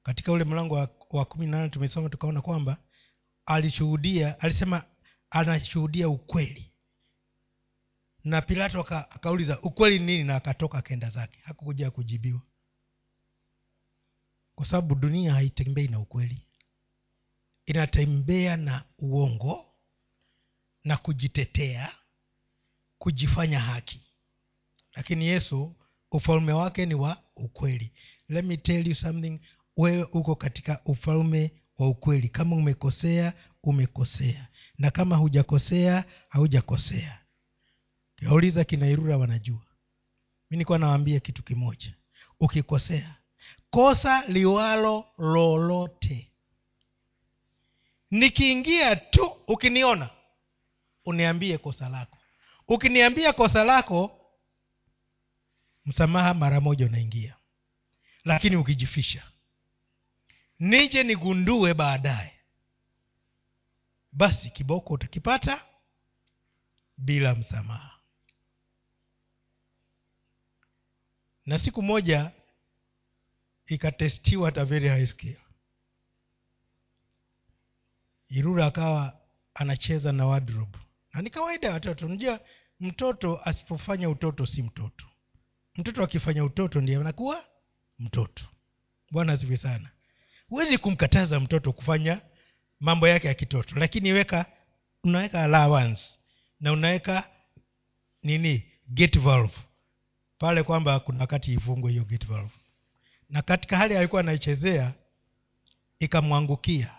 [SPEAKER 1] katika ule mlango wa, wa kumi na nane tumesoma tukaona kwamba alishuhudia alisema anashuhudia ukweli. Na pilato akauliza ukweli nini? Na akatoka akaenda zake. Hakukuja kujibiwa. Kwa sababu dunia haitembei na ukweli. Inatembea na uongo na kujitetea kujifanya haki. Lakini yesu ufalme wake ni wa ukweli. Let me tell you something wewe uko katika ufalme wa ukweli. Kama umekosea umekosea. Na kama hujakosea haujakosea. Kiwauliza kinairura wanajua. Mi nikuwa nawaambia kitu kimoja. Ukikosea kosa liwalo lolote. Nikiingia tu ukiniona uniambie kosa lako. Ukiniambia kosa lako msamaha mara moja unaingia. Lakini ukijifisha nije nigundue baadaye. Basi kiboko utakipata bila msamaha. Na siku moja ikatestiwa taveri high scale irura akawa anacheza na wardrobe. Na ni kawaida ya watoto. Unajua mtoto asipofanya utoto si mtoto. Mtoto akifanya utoto ndiye anakuwa mtoto. Bwana asifi sana huwezi kumkataza mtoto kufanya mambo yake ya kitoto lakini weka unaweka allowance na unaweka nini gate valve. Pale kwamba kuna wakati ifungwe hiyo gate valve. Na katika hali alikuwa anaichezea ikamwangukia.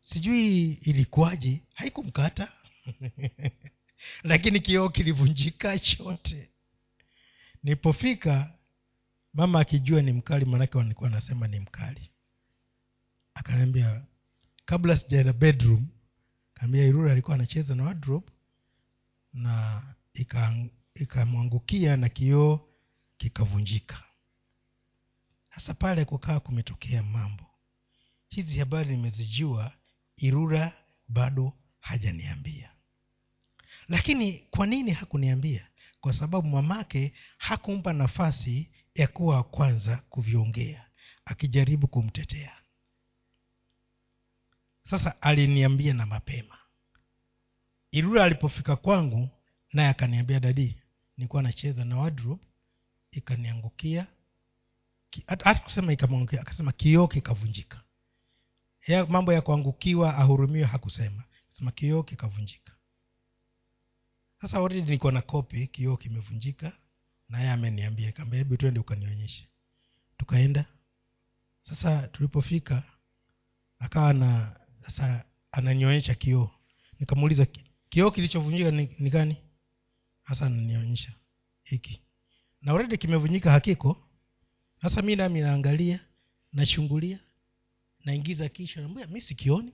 [SPEAKER 1] Sijui ilikuwaje haikumkata. Lakini kioo kilivunjika chote. Nilipofika mama akijua ni mkali manake walikuwa anasema ni mkali. Akaniambia kabla sijaenda bedroom kaambia irura alikuwa anacheza na wardrobe na ikamwangukia na kioo kikavunjika. Sasa pale kukaa kumetokea mambo. Hizi habari nimezijua irura bado hajaniambia. Lakini kwa nini hakuniambia? Kwa sababu mamake hakumpa nafasi ya kuwa wa kwanza kuviongea akijaribu kumtetea. Sasa aliniambia na mapema. Irura alipofika kwangu naye akaniambia dadi nilikuwa nacheza na wardrobe ikaniangukia. Hata kusema ikamwangukia akasema kioo kikavunjika. Ya mambo ya kuangukiwa ahurumiwe hakusema. Sema kioo kikavunjika. Sasa already niko na kopi kioo kimevunjika naye ameniambia nikaambia hebu twende ukanionyeshe. Tukaenda. Sasa tulipofika akawa na sasa ananionyesha kioo. Nikamuuliza kioo kilichovunjika ni, ni gani? Hasa ananionyesha hiki. Na uredi kimevunjika hakiko. Sasa mi nami naangalia nashungulia naingiza kisha naambia mi sikioni.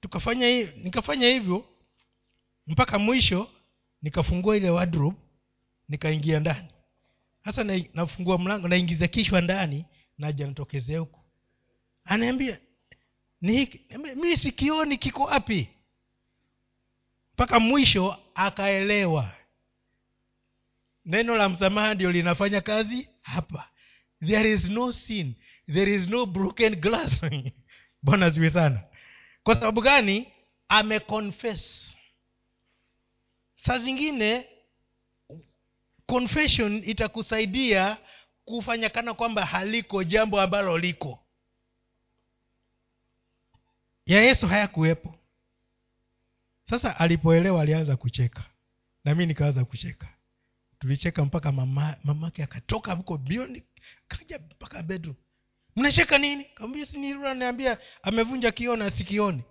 [SPEAKER 1] Tukafanya nikafanya hivyo mpaka mwisho nikafungua ile wardrobe nikaingia ndani. Sasa na, nafungua mlango naingiza kichwa ndani naja natokezea huku anaambia mi sikioni kiko wapi. Mpaka mwisho akaelewa. Neno la msamaha ndio linafanya kazi hapa. There is no sin there is no broken glass. Bwana ziwe sana. Kwa sababu gani? Ameconfess. Saa zingine confession itakusaidia kufanya kana kwamba haliko jambo ambalo liko. Ya yesu hayakuwepo. Sasa alipoelewa alianza kucheka. Na mi nikaanza kucheka. Tulicheka mpaka mama mamake akatoka huko bioni kaja mpaka bedroom. Mnacheka nini? Sinaniambia amevunja kioo na sikioni.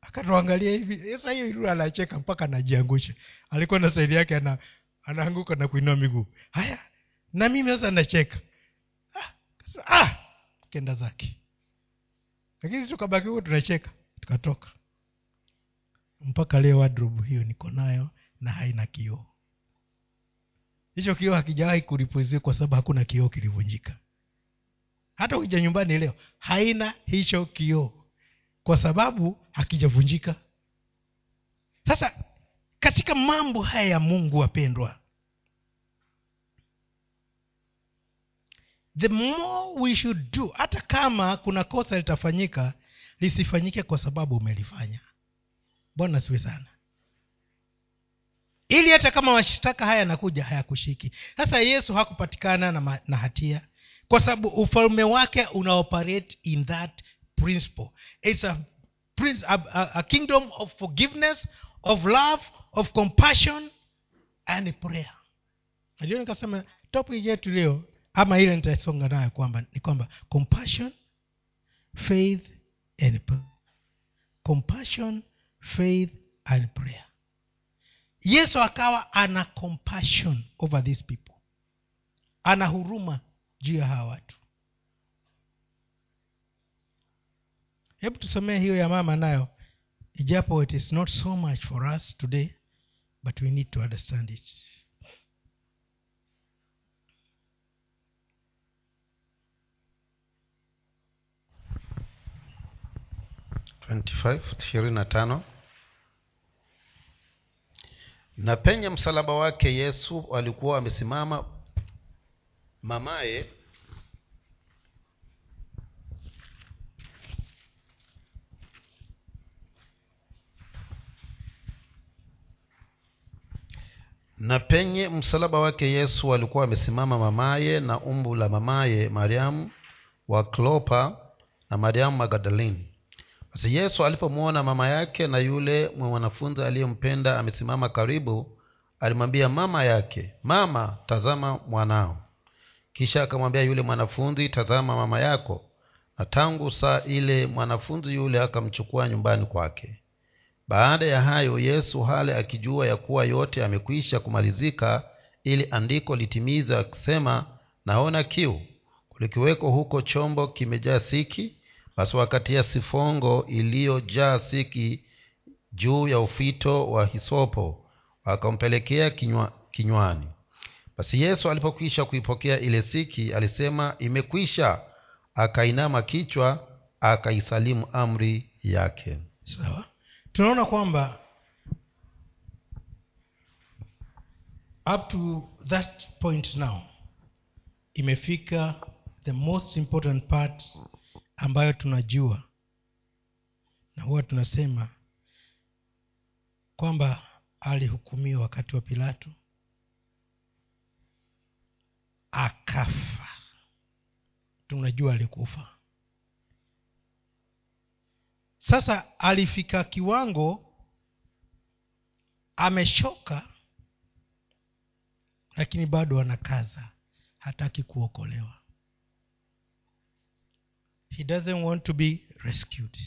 [SPEAKER 1] Akatuangalia hivi sasa hiyo irura anacheka mpaka anajiangusha alikuwa na saidi yake ana, anaanguka na kuinua miguu. Haya na mimi sasa nacheka. Ah, ah, kenda zake. Lakini tukabaki huo tunacheka tukatoka. Mpaka leo wadrobu hiyo niko nayo na haina kioo. Hicho kioo hakijawahi kuripuziwa kwa sababu hakuna kioo kilivunjika. Hata ukija nyumbani leo haina hicho kioo kwa sababu hakijavunjika. Sasa katika mambo haya ya mungu wapendwa the more we should do hata kama kuna kosa litafanyika lisifanyike kwa sababu umelifanya. Bwana siwe sana. Ili hata kama mashtaka haya yanakuja hayakushiki. Sasa yesu hakupatikana na, na hatia kwa sababu ufalme wake unaoperate in that principle. Its a, a, a kingdom of forgiveness of love of compassion and prayer. Najua nikasema topic yetu leo ama ile nitasonga nayo kwamba ni kwamba compassion faith and prayer. compassion faith and prayer. Yesu akawa ana compassion over these people. Ana huruma juu ya hawa watu. Hebu tusomee hiyo ya mama nayo ijapo it is not so much for us today but we need to understand it.
[SPEAKER 2] 25 ishirini na tano. Na penye msalaba wake yesu alikuwa amesimama mamaye na penye msalaba wake yesu alikuwa amesimama mamaye na umbu la mamaye mariamu wa klopa na mariamu magdalini basi yesu alipomwona mama yake na yule mwanafunzi aliyempenda amesimama karibu alimwambia mama yake mama tazama mwanao. Kisha akamwambia yule mwanafunzi tazama mama yako. Na tangu saa ile mwanafunzi yule akamchukua nyumbani kwake baada ya hayo yesu hale akijua ya kuwa yote amekwisha kumalizika ili andiko litimize akisema naona kiu. Kulikiweko huko chombo kimejaa siki basi wakatia sifongo iliyojaa siki juu ya ufito wa hisopo wakampelekea kinywa, kinywani. Basi yesu alipokwisha kuipokea ile siki alisema imekwisha. Akainama kichwa akaisalimu amri yake.
[SPEAKER 1] Sawa tunaona kwamba up to that point now imefika the most important part ambayo tunajua na huwa tunasema kwamba alihukumiwa wakati wa pilato akafa. Tunajua alikufa sasa alifika kiwango ameshoka lakini bado anakaza hataki kuokolewa. He doesn't want to be rescued.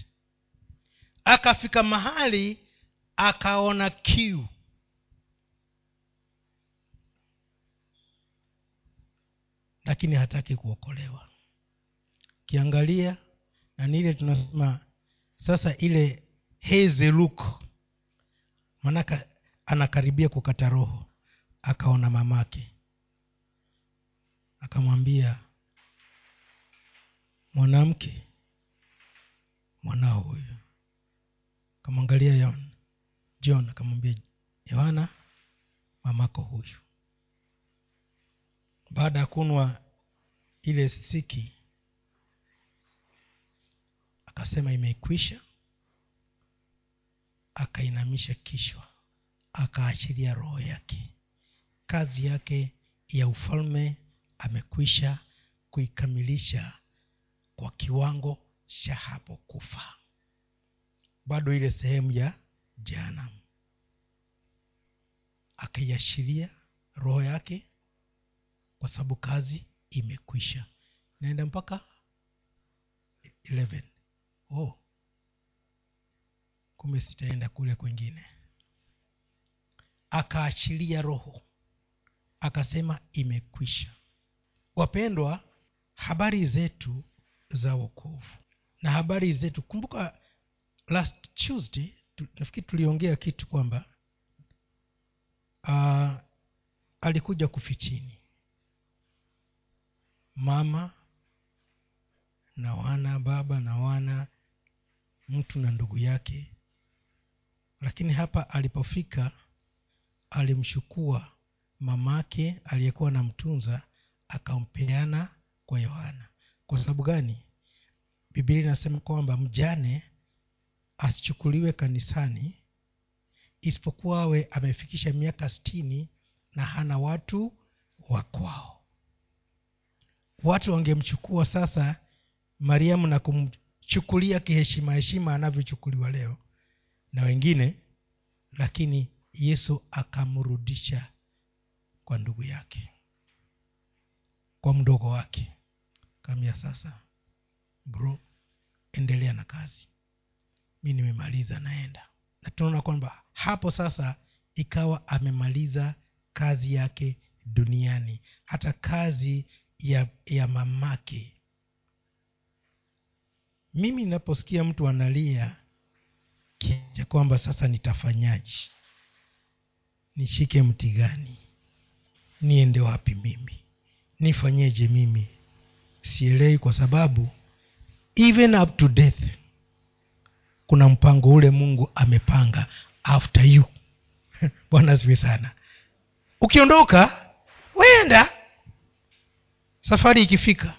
[SPEAKER 1] Akafika mahali akaona kiu. Lakini hataki kuokolewa. Kiangalia na nile tunasema sasa ile hezeluk manaka anakaribia kukata roho akaona mamake. Akamwambia mwanamke mwanao huyo akamwangalia john akamwambia yohana mamako huyu. Baada ya kunwa ile siki akasema imekwisha. Akainamisha kichwa. Akaashiria roho yake. Kazi yake ya ufalme amekwisha kuikamilisha kwa kiwango cha hapo kufa. Bado ile sehemu ya jana akaiashiria roho yake kwa sababu kazi imekwisha. Naenda mpaka 11 oh. Kumbe sitaenda kule kwengine akaachilia roho. Akasema imekwisha. Wapendwa habari zetu za wokovu. Na habari zetu kumbuka last tuesday tu, nafikiri tuliongea kitu kwamba uh, alikuja kufichini. Mama na wana baba na wana mtu na ndugu yake. Lakini hapa alipofika alimchukua mamake aliyekuwa anamtunza akampeana kwa yohana. Kwa sababu gani? Bibilia inasema kwamba mjane asichukuliwe kanisani isipokuwa awe amefikisha miaka stini na hana watu wa kwao. Watu wangemchukua sasa mariamu na kumchukulia kiheshima heshima anavyochukuliwa leo na wengine lakini yesu akamrudisha kwa ndugu yake kwa mdogo wake. Kamia sasa bro endelea na kazi. Mi nimemaliza naenda. Na tunaona kwamba hapo sasa ikawa amemaliza kazi yake duniani. Hata kazi ya ya mamake mimi ninaposikia mtu analia kiacha kwamba sasa nitafanyaji nishike mti gani? Niende wapi mimi? Nifanyeje mimi? Sielewi kwa sababu even up to death kuna mpango ule mungu amepanga after you. Bwana ziwe sana. Ukiondoka wenda safari ikifika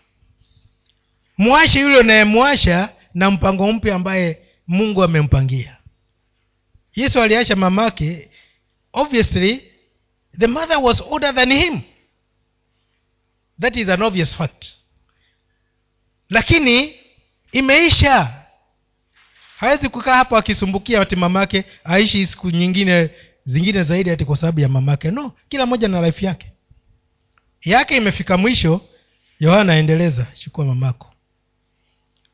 [SPEAKER 1] mwashe yule unayemwasha na mpango mpya ambaye mungu amempangia. Yesu aliasha mamake obviously the mother was older than him. That is an obvious fact. Lakini imeisha. Hawezi kukaa hapo akisumbukia ati mamake aishi siku nyingine zingine zaidi ati kwa sababu ya mamake. No kila mmoja na life yake. Yake imefika mwisho yohana aendeleza chukua mamako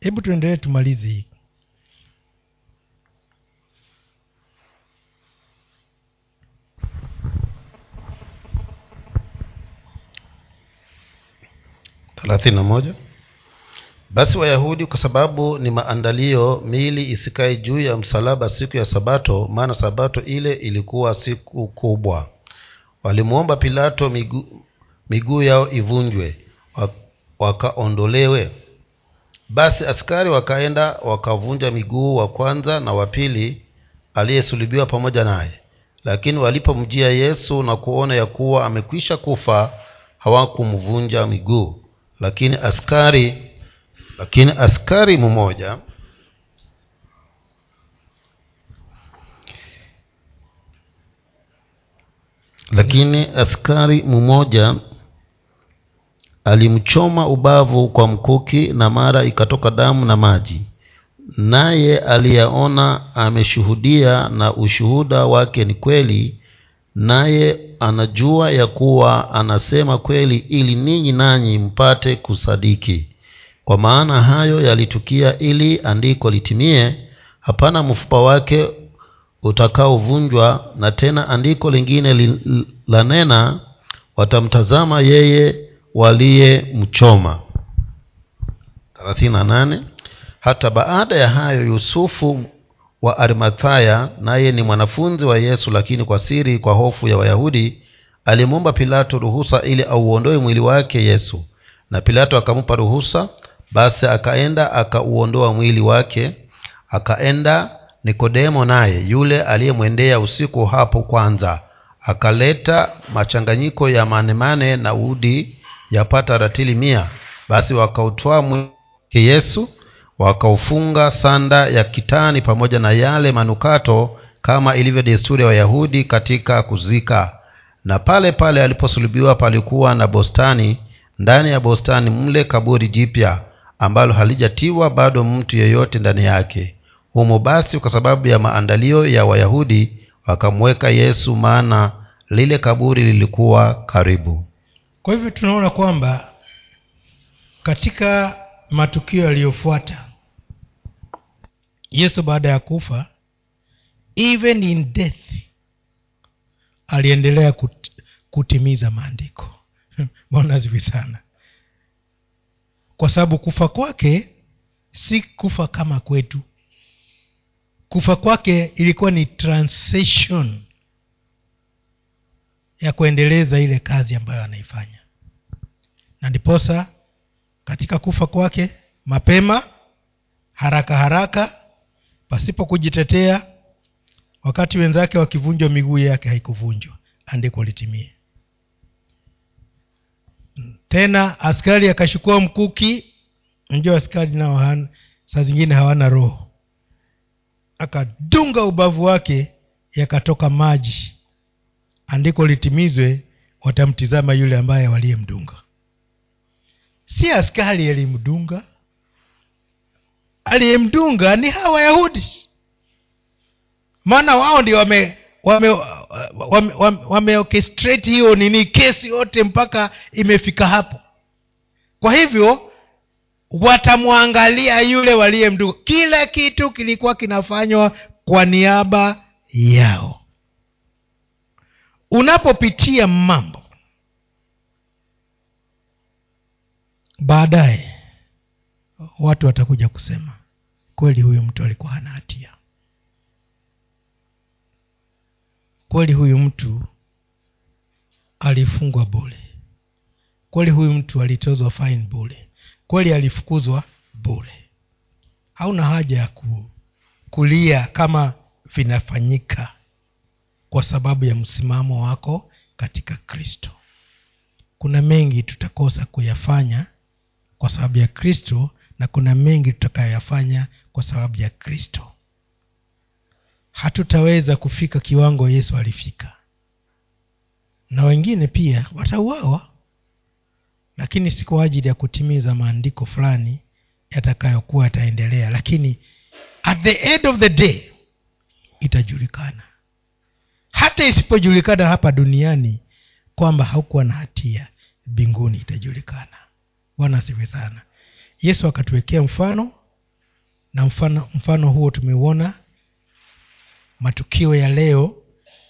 [SPEAKER 1] hebu tuendelee tumalize hii.
[SPEAKER 2] Thelathini na moja. Basi wayahudi kwa sababu ni maandalio miili isikae juu ya msalaba siku ya sabato maana sabato ile ilikuwa siku kubwa. Walimwomba pilato miguu miguu yao ivunjwe wakaondolewe basi askari wakaenda wakavunja miguu wa kwanza na wa pili aliyesulubiwa pamoja naye. Lakini walipomjia yesu na kuona ya kuwa amekwisha kufa hawakumvunja miguu. Lakini askari lakini askari mmoja lakini askari mmoja alimchoma ubavu kwa mkuki na mara ikatoka damu na maji. Naye aliyaona ameshuhudia na ushuhuda wake ni kweli naye anajua ya kuwa anasema kweli ili ninyi nanyi mpate kusadiki. Kwa maana hayo yalitukia ili andiko litimie hapana mfupa wake utakaovunjwa na tena andiko lingine lanena watamtazama yeye waliyemchoma hata baada ya hayo yusufu wa arimathaya naye ni mwanafunzi wa yesu lakini kwa siri kwa hofu ya wayahudi alimwomba pilato ruhusa ili auondoe mwili wake yesu. Na pilato akampa ruhusa basi akaenda akauondoa mwili wake. Akaenda nikodemo naye yule aliyemwendea usiku hapo kwanza. Akaleta machanganyiko ya manemane na udi yapata ratili mia basi wakautwaa mwili yesu wakaufunga sanda ya kitani pamoja na yale manukato kama ilivyo desturi ya wayahudi katika kuzika. Na pale pale aliposulubiwa palikuwa na bostani ndani ya bostani mle kaburi jipya ambalo halijatiwa bado mtu yeyote ndani yake. Humo basi kwa sababu ya maandalio ya wayahudi wakamweka yesu maana lile kaburi lilikuwa karibu
[SPEAKER 1] kwa hivyo tunaona kwamba katika matukio yaliyofuata yesu baada ya kufa even in death aliendelea kut, kutimiza maandiko. Mbona zivi sana. Kwa sababu kufa kwake si kufa kama kwetu. Kufa kwake ilikuwa ni transition ya kuendeleza ile kazi ambayo anaifanya. Na ndiposa katika kufa kwake mapema haraka haraka pasipo kujitetea wakati wenzake wakivunjwa miguu yake haikuvunjwa andiko litimie. Tena askari akashukua mkuki njo askari nao saa zingine hawana roho. Akadunga ubavu wake yakatoka maji andiko litimizwe watamtizama yule ambaye waliyemdunga. Si askari alimdunga aliyemdunga ni hawa wayahudi. Maana wao ndio wame wame wame, wame, wame hiyo nini kesi yote mpaka imefika hapo. Kwa hivyo watamwangalia yule waliyemdunga. Kila kitu kilikuwa kinafanywa kwa niaba yao unapopitia mambo baadaye watu watakuja kusema kweli huyu mtu alikuwa hana hatia. Kweli huyu mtu alifungwa bule kweli huyu mtu alitozwa fine bule kweli alifukuzwa bule hauna haja ya ku, kulia kama vinafanyika kwa sababu ya msimamo wako katika kristo. Kuna mengi tutakosa kuyafanya kwa sababu ya kristo na kuna mengi tutakayoyafanya kwa sababu ya kristo. Hatutaweza kufika kiwango yesu alifika. Na wengine pia watauawa. Lakini si kwa ajili ya kutimiza maandiko fulani yatakayokuwa yataendelea lakini at the end of the day itajulikana hata isipojulikana hapa duniani kwamba haukuwa na hatia mbinguni itajulikana. Bwana asiwe sana. Yesu akatuwekea mfano na mfano mfano huo tumeuona matukio ya leo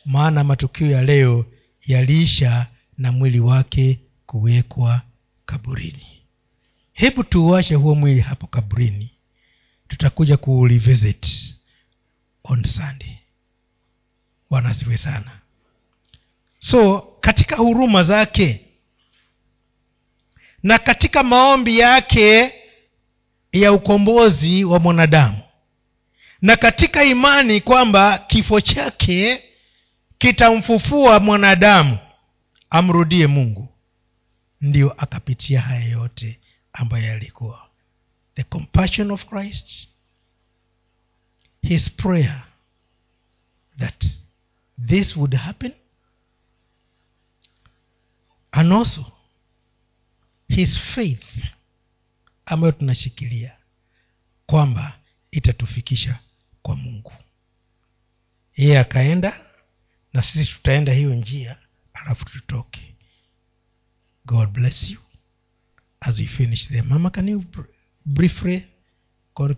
[SPEAKER 1] maana matukio ya leo yaliisha na mwili wake kuwekwa kaburini. Hebu tuuashe huo mwili hapo kaburini. Tutakuja kuulivisit on sunday bwana asiwe sana. So katika huruma zake na katika maombi yake ya ukombozi wa mwanadamu na katika imani kwamba kifo chake kitamfufua mwanadamu amrudie mungu ndio akapitia haya yote ambayo yalikuwa. The compassion of christ his prayer that this would happen? And also his faith ambayo tunashikilia kwamba itatufikisha kwa mungu. Yeye akaenda na sisi tutaenda hiyo njia alafu tutoke. God bless you. As we finish there mama can you briefly